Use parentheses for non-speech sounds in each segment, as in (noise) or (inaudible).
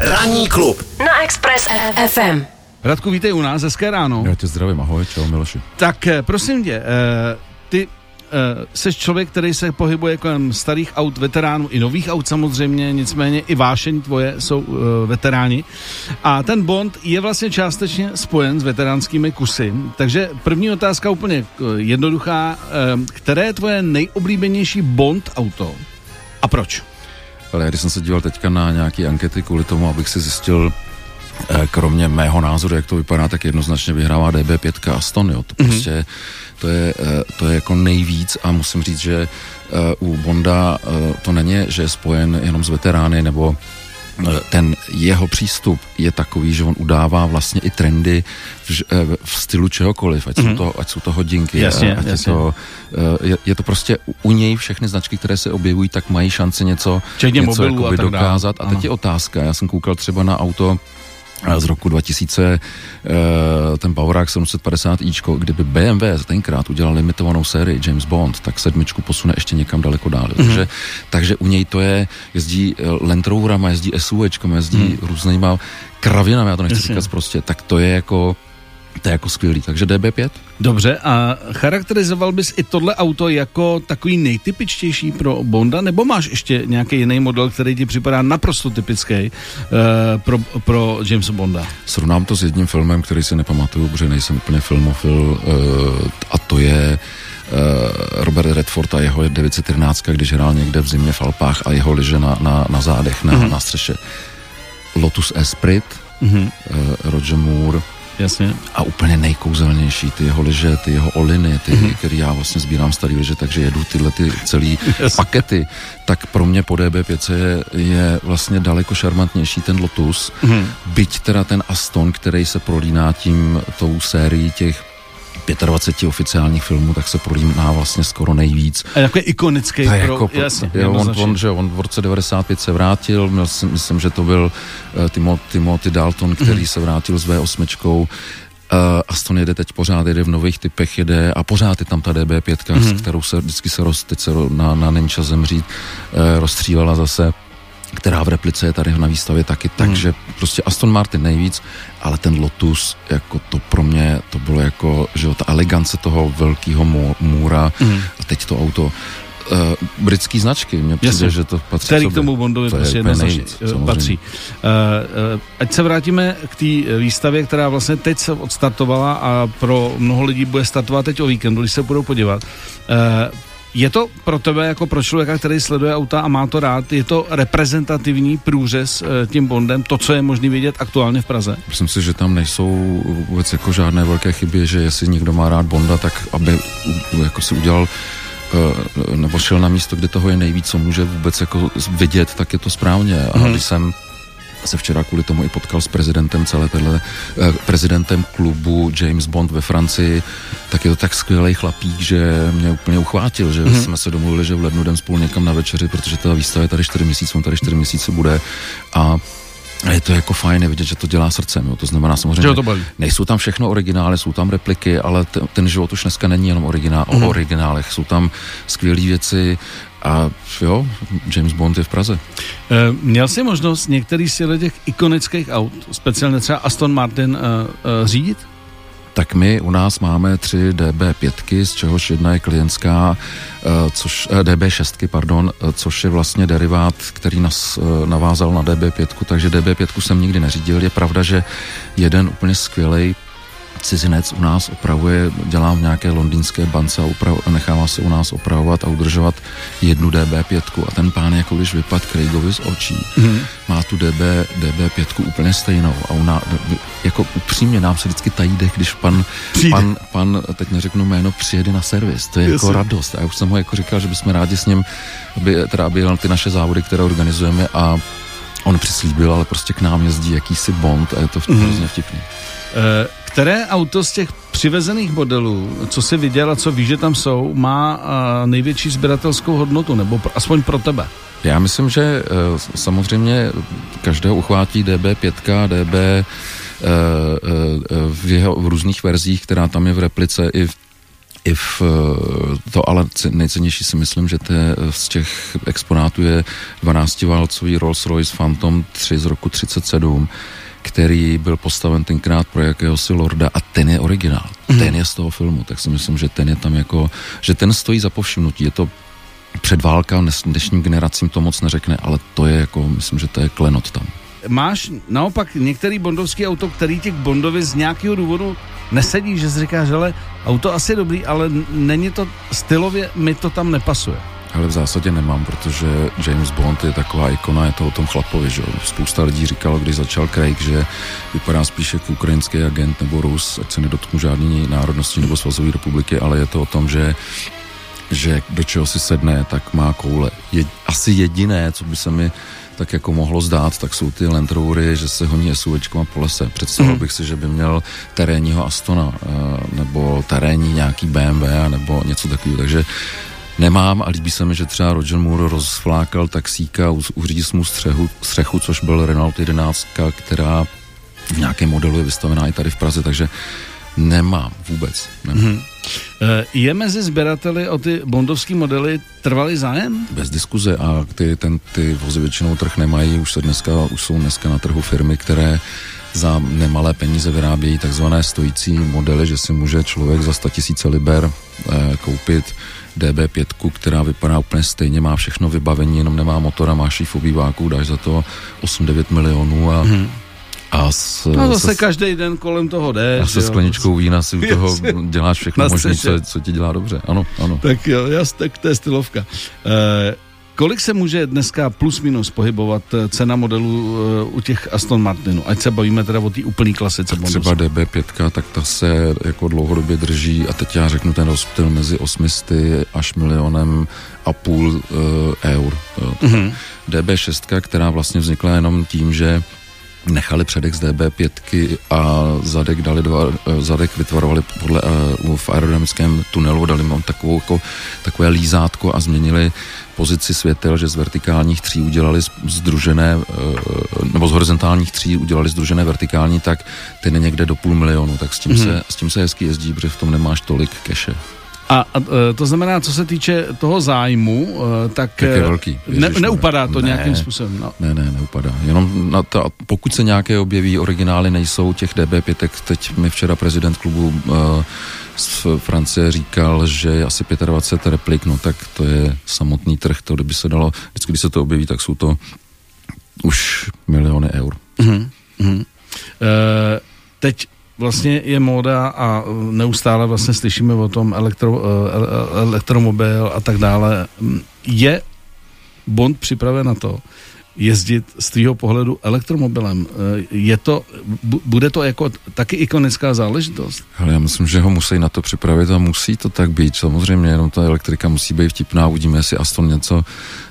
Ranní klub na Express FM. Radku, vítej u nás, hezké ráno. Já tě zdravím, ahoj, čau Miloši. Tak eh, prosím tě, eh, ty jsi člověk, který se pohybuje kolem starých aut, veteránů i nových aut samozřejmě, nicméně i vášení tvoje jsou veteráni. A ten Bond je vlastně částečně spojen s veteránskými kusy. Takže první otázka úplně jednoduchá. Které je tvoje nejoblíbenější Bond auto a proč? Ale když jsem se díval teďka na nějaké ankety kvůli tomu, abych si zjistil, kromě mého názoru, jak to vypadá, tak jednoznačně vyhrává DB5 Aston, jo. To mm-hmm. prostě, to je, to je jako nejvíc a musím říct, že u Bonda to není, že je spojen jenom s veterány nebo ten jeho přístup je takový, že on udává vlastně i trendy v, v stylu čehokoliv, ať, mm-hmm. jsou, to, ať jsou to hodinky, jasně, ať jasně. Je, to, je, je to prostě u něj všechny značky, které se objevují, tak mají šanci něco, něco a dokázat. A teď je otázka, já jsem koukal třeba na auto z roku 2000 eh, ten Powerák 750 ičko, kdyby BMW tenkrát udělal limitovanou sérii James Bond, tak sedmičku posune ještě někam daleko dál. Mm-hmm. Takže, takže u něj to je, jezdí eh, Land Roverama, jezdí SUVčkama, jezdí mm. různýma kravinami, já to nechci říkat prostě, tak to je jako to je jako skvělý, takže DB5. Dobře, a charakterizoval bys i tohle auto jako takový nejtypičtější pro Bonda, nebo máš ještě nějaký jiný model, který ti připadá naprosto typický uh, pro, pro Jamesa Bonda? Srovnám to s jedním filmem, který si nepamatuju, protože nejsem úplně filmofil, uh, a to je uh, Robert Redford a jeho 913, když hrál někde v zimě v Alpách a jeho liže na, na, na zádech, na, mm-hmm. na střeše. Lotus Esprit, mm-hmm. Roger Moore, Jasně. A úplně nejkouzelnější, ty jeho liže, ty jeho oliny, ty, mm-hmm. který já vlastně sbírám starý liže, takže jedu tyhle ty celý (laughs) pakety, tak pro mě po DB5 je, je vlastně daleko šarmantnější ten Lotus, mm-hmm. byť teda ten Aston, který se prolíná tím tou sérií těch 25 oficiálních filmů, tak se prolíná vlastně skoro nejvíc. A jako je ikonický. pro, jako, jasně, jo, on, on, že on v roce 95 se vrátil, myslím, myslím že to byl uh, Timothy, Timothy Dalton, který mm. se vrátil s V8. Uh, Aston jede teď pořád, jede v nových typech, jede a pořád je tam ta DB5, mm-hmm. s mhm. kterou se vždycky se roz, teď se na, na Nenča zemřít, uh, rozstřílela zase která v replice je tady na výstavě taky, takže hmm. prostě Aston Martin nejvíc, ale ten Lotus, jako to pro mě, to bylo jako, že jo, ta elegance toho velkého můra hmm. a teď to auto, uh, britský značky, mně přijde, Jasně. že to patří Který k tomu Bondovi prostě nejvíc, patří. Uh, uh, ať se vrátíme k té výstavě, která vlastně teď se odstartovala a pro mnoho lidí bude startovat teď o víkendu, když se budou podívat. Uh, je to pro tebe jako pro člověka, který sleduje auta a má to rád, je to reprezentativní průřez eh, tím Bondem, to, co je možný vidět aktuálně v Praze? Myslím si, že tam nejsou vůbec jako žádné velké chyby, že jestli někdo má rád Bonda, tak aby jako si udělal eh, nebo šel na místo, kde toho je nejvíc, co může vůbec jako vidět, tak je to správně. A mm-hmm. když jsem se včera kvůli tomu i potkal s prezidentem celé téhle, eh, prezidentem klubu James Bond ve Francii, tak je to tak skvělý chlapík, že mě úplně uchvátil, že mm-hmm. jsme se domluvili, že v lednu jdem spolu někam na večeři, protože ta výstava je tady 4 měsíce, on tady 4 měsíce bude a a je to jako fajn vidět, že to dělá srdcem, jo. to znamená samozřejmě, to nejsou tam všechno originály, jsou tam repliky, ale t- ten život už dneska není jenom originál, mm-hmm. o mhm. originálech, jsou tam skvělé věci, a jo, James Bond je v Praze. E, měl jsi možnost některý z těch ikonických aut, speciálně třeba Aston Martin, e, e, řídit? Tak my u nás máme tři DB5, z čehož jedna je klientská, což, DB6, pardon, což je vlastně derivát, který nás navázal na DB5, takže DB5 jsem nikdy neřídil. Je pravda, že jeden úplně skvělý cizinec u nás opravuje, dělá v nějaké londýnské bance a uprav, nechává se u nás opravovat a udržovat jednu DB5 a ten pán jako když vypad Craigovi z očí, mm-hmm. má tu DB, DB5 úplně stejnou a ona, jako upřímně nám se vždycky tají dech, když pan, pan, pan, teď neřeknu jméno, přijede na servis, to je jako Jasně. jako radost a já už jsem ho jako říkal, že bychom rádi s ním, aby, teda aby jel ty naše závody, které organizujeme a on přislíbil, ale prostě k nám jezdí jakýsi bond a je to mm-hmm. hrozně vtipný. Uh, které auto z těch přivezených modelů, co jsi viděl a co víš, že tam jsou, má uh, největší sběratelskou hodnotu, nebo pro, aspoň pro tebe? Já myslím, že uh, samozřejmě každého uchvátí DB5, DB uh, v jeho v různých verzích, která tam je v replice i v i v to, ale nejcennější si myslím, že te, z těch exponátů je 12-válcový Rolls-Royce Phantom 3 z roku 37, který byl postaven tenkrát pro jakéhosi lorda a ten je originál. Mm. Ten je z toho filmu, tak si myslím, že ten je tam jako, že ten stojí za povšimnutí. Je to předválka, dnešním generacím to moc neřekne, ale to je jako, myslím, že to je klenot tam. Máš naopak některý bondovský auto, který těch Bondovi z nějakého důvodu nesedí, že si říkáš, že auto asi dobrý, ale není to stylově, mi to tam nepasuje. Ale v zásadě nemám, protože James Bond je taková ikona, je to o tom chlapovi, že Spousta lidí říkalo, když začal Craig, že vypadá spíš jako ukrajinský agent nebo Rus, ať se nedotknu žádný národnosti nebo svazové republiky, ale je to o tom, že že do čeho si sedne, tak má koule. Je, asi jediné, co by se mi tak jako mohlo zdát, tak jsou ty Land Rovery, že se honí SUVčkama po lese. Představil mm. bych si, že by měl terénního Astona eh, nebo terénní nějaký BMW nebo něco takového. Takže nemám a líbí se mi, že třeba Roger Moore rozflákal taxíka, uřídil mu střechu, střechu, což byl Renault 11, která v nějakém modelu je vystavená i tady v Praze, takže nemám vůbec. Nemám. Mm-hmm. Je mezi sběrateli o ty bondovské modely trvalý zájem? Bez diskuze a ty, ten, ty vozy většinou trh nemají, už se dneska, už jsou dneska na trhu firmy, které za nemalé peníze vyrábějí takzvané stojící modely, že si může člověk za 100 000 liber eh, koupit DB5, která vypadá úplně stejně, má všechno vybavení, jenom nemá motora, má šíf obýváků, dáš za to 8-9 milionů a hmm. A s, no zase se, každý den kolem toho jde. A se skleničkou vína si u toho děláš všechno možné, co, co ti dělá dobře. Ano, ano. Tak jo, jas, tak to je stylovka. E, kolik se může dneska plus minus pohybovat eh, cena modelu uh, u těch Aston Martinů? Ať se bavíme teda o té úplný klasice. Třeba DB5, tak ta se jako dlouhodobě drží a teď já řeknu ten rozptyl mezi 800 až milionem a půl uh, eur. Mm-hmm. DB6, která vlastně vznikla jenom tím, že nechali předek z DB5 a zadek dali dva, eh, zadek vytvarovali podle uh, v aerodynamickém tunelu, dali mu takovou, jako, takové lízátko a změnili pozici světel, že z vertikálních tří udělali združené, uh, nebo z horizontálních tří udělali združené vertikální, tak ten je někde do půl milionu, tak s tím, mm-hmm. se, s tím se hezky jezdí, protože v tom nemáš tolik keše. A, a e, to znamená, co se týče toho zájmu, e, tak, tak je e, velký. ne, neupadá to ne, nějakým způsobem. No. Ne, ne, neupadá. Jenom na ta, pokud se nějaké objeví, originály nejsou těch DB5, teď mi včera prezident klubu uh, z Francie říkal, že je asi 25 replik, no tak to je samotný trh, to kdyby se dalo, vždycky, když se to objeví, tak jsou to už miliony eur. Mm-hmm. Vlastně je móda a neustále vlastně slyšíme o tom elektro, eh, elektromobil a tak dále. Je Bond připraven na to, jezdit z tvýho pohledu elektromobilem. Eh, je to, bude to jako taky ikonická záležitost? Ale já myslím, že ho musí na to připravit a musí to tak být. Samozřejmě jenom ta elektrika musí být vtipná, uvidíme, jestli Aston něco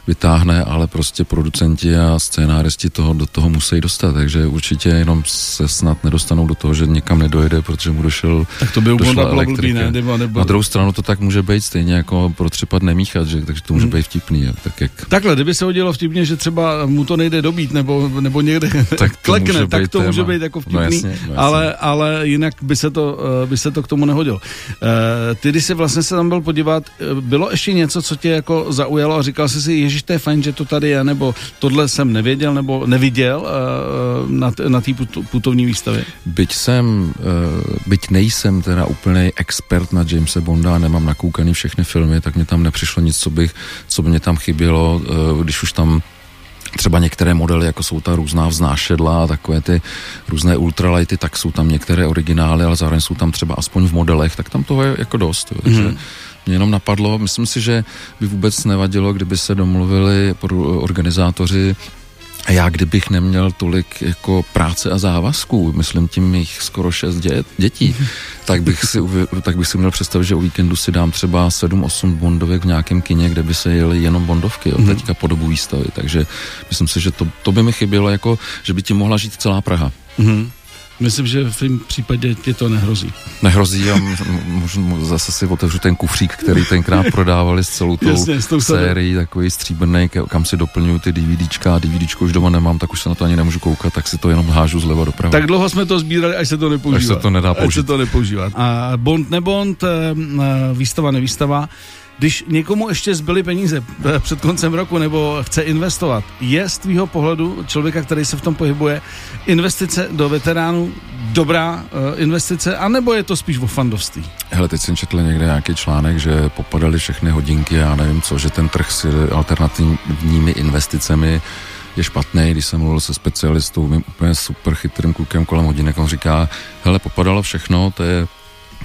vytáhne, ale prostě producenti a scénáristi toho, do toho musí dostat, takže určitě jenom se snad nedostanou do toho, že někam nedojde, protože mu došel Tak to by u Bonda bylo blbý, ne? Nebo, nebo... Na druhou stranu to tak může být stejně jako pro třepat nemíchat, že, takže to může hmm. být vtipný. Tak jak... Takhle, kdyby se hodilo vtipně, že třeba mu to nejde dobít, nebo, nebo někde (laughs) tak to klekne, tak to téma. může být jako no vtipný, no jasně, no jasně. Ale, ale jinak by se, to, eh, by se to k tomu nehodilo. Uh, ty, když se vlastně se tam byl podívat, eh, bylo ještě něco, co tě jako zaujalo a říkal jsi si, ježiš, to je fajn, že to tady je, nebo tohle jsem nevěděl, nebo neviděl uh, na, na té putovní výstavě? Byť jsem, uh, byť nejsem teda úplný expert na Jamesa Bonda, nemám nakoukaný všechny filmy, tak mě tam nepřišlo nic, co, bych, co by mě tam chybělo, uh, když už tam třeba některé modely, jako jsou ta různá vznášedla a takové ty různé ultralighty, tak jsou tam některé originály, ale zároveň jsou tam třeba aspoň v modelech, tak tam toho je jako dost. Jo. Takže mm. Mě jenom napadlo, myslím si, že by vůbec nevadilo, kdyby se domluvili organizátoři a já kdybych neměl tolik jako práce a závazků, myslím tím mých skoro šest dět, dětí, tak bych, si, tak bych si měl představit, že o víkendu si dám třeba 7-8 bondovek v nějakém kině, kde by se jeli jenom bondovky, jo, mm. teďka po dobu výstavy. Takže myslím si, že to, to by mi chybělo, jako, že by ti mohla žít celá Praha. Mm. Myslím, že v tom případě ti to nehrozí. Nehrozí a můžu zase si otevřu ten kufřík, který tenkrát prodávali s celou tou, Jasně, s tou sérií, takový stříbrný, kam si doplňuju ty DVDčka a DVDčko už doma nemám, tak už se na to ani nemůžu koukat, tak si to jenom hážu zleva doprava. Tak dlouho jsme to sbírali, až se to nepoužívá. Až se to nedá použít. Až se to nepoužívá. A Bond nebond, eh, eh, výstava nevýstava, když někomu ještě zbyly peníze eh, před koncem roku nebo chce investovat, je z tvýho pohledu člověka, který se v tom pohybuje, investice do veteránů dobrá uh, investice, anebo je to spíš o fandovství? Hele, teď jsem četl někde nějaký článek, že popadaly všechny hodinky, já nevím co, že ten trh s alternativními investicemi je špatný, když jsem mluvil se specialistou, mým úplně super chytrým klukem kolem hodinek, on říká, hele, popadalo všechno, to je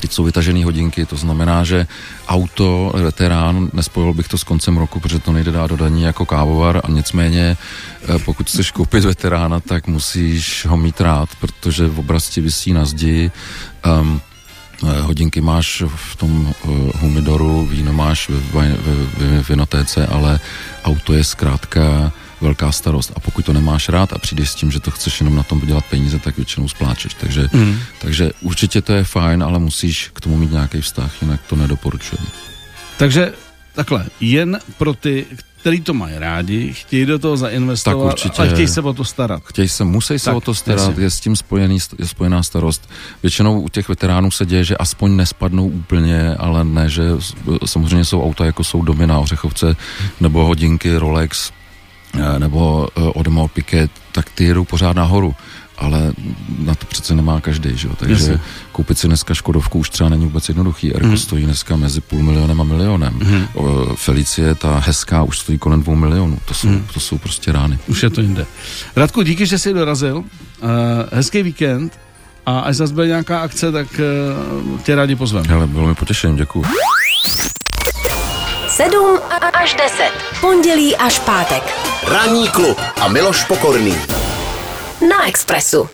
Teď jsou vytažené hodinky, to znamená, že auto, veterán, nespojil bych to s koncem roku, protože to nejde dát do daní jako kávovar a nicméně eh, pokud chceš koupit veterána, tak musíš ho mít rád, protože v oblasti vysí na zdi, um, hodinky máš v tom uh, humidoru, víno máš ve, ve, ve vinotéce, ale auto je zkrátka velká starost. A pokud to nemáš rád a přijdeš s tím, že to chceš jenom na tom vydělat peníze, tak většinou spláčeš. Takže, mm. takže určitě to je fajn, ale musíš k tomu mít nějaký vztah, jinak to nedoporučuji. Takže takhle, jen pro ty, který to mají rádi, chtějí do toho zainvestovat, tak určitě, ale chtějí se o to starat. Chtějí se, musí se tak, o to starat, jasně. je s tím spojený, je spojená starost. Většinou u těch veteránů se děje, že aspoň nespadnou úplně, ale ne, že samozřejmě jsou auta, jako jsou domy na Ořechovce, nebo hodinky Rolex, nebo Odemol eh, Piquet, tak ty jedou pořád nahoru ale na to přece nemá každý, že jo? takže Jasně. koupit si dneska Škodovku už třeba není vůbec jednoduchý. Erko mm. stojí dneska mezi půl milionem a milionem. Mm. Felicie, ta hezká, už stojí kolem dvou milionů. To jsou, mm. to jsou prostě rány. Už je to jinde. Radku, díky, že jsi dorazil. Uh, hezký víkend a až zase bude nějaká akce, tak uh, tě rádi pozveme. Hele, bylo mi potěšením, děkuji. 7 až 10. Pondělí až pátek. Ranní klub a Miloš Pokorný. Na Expressu.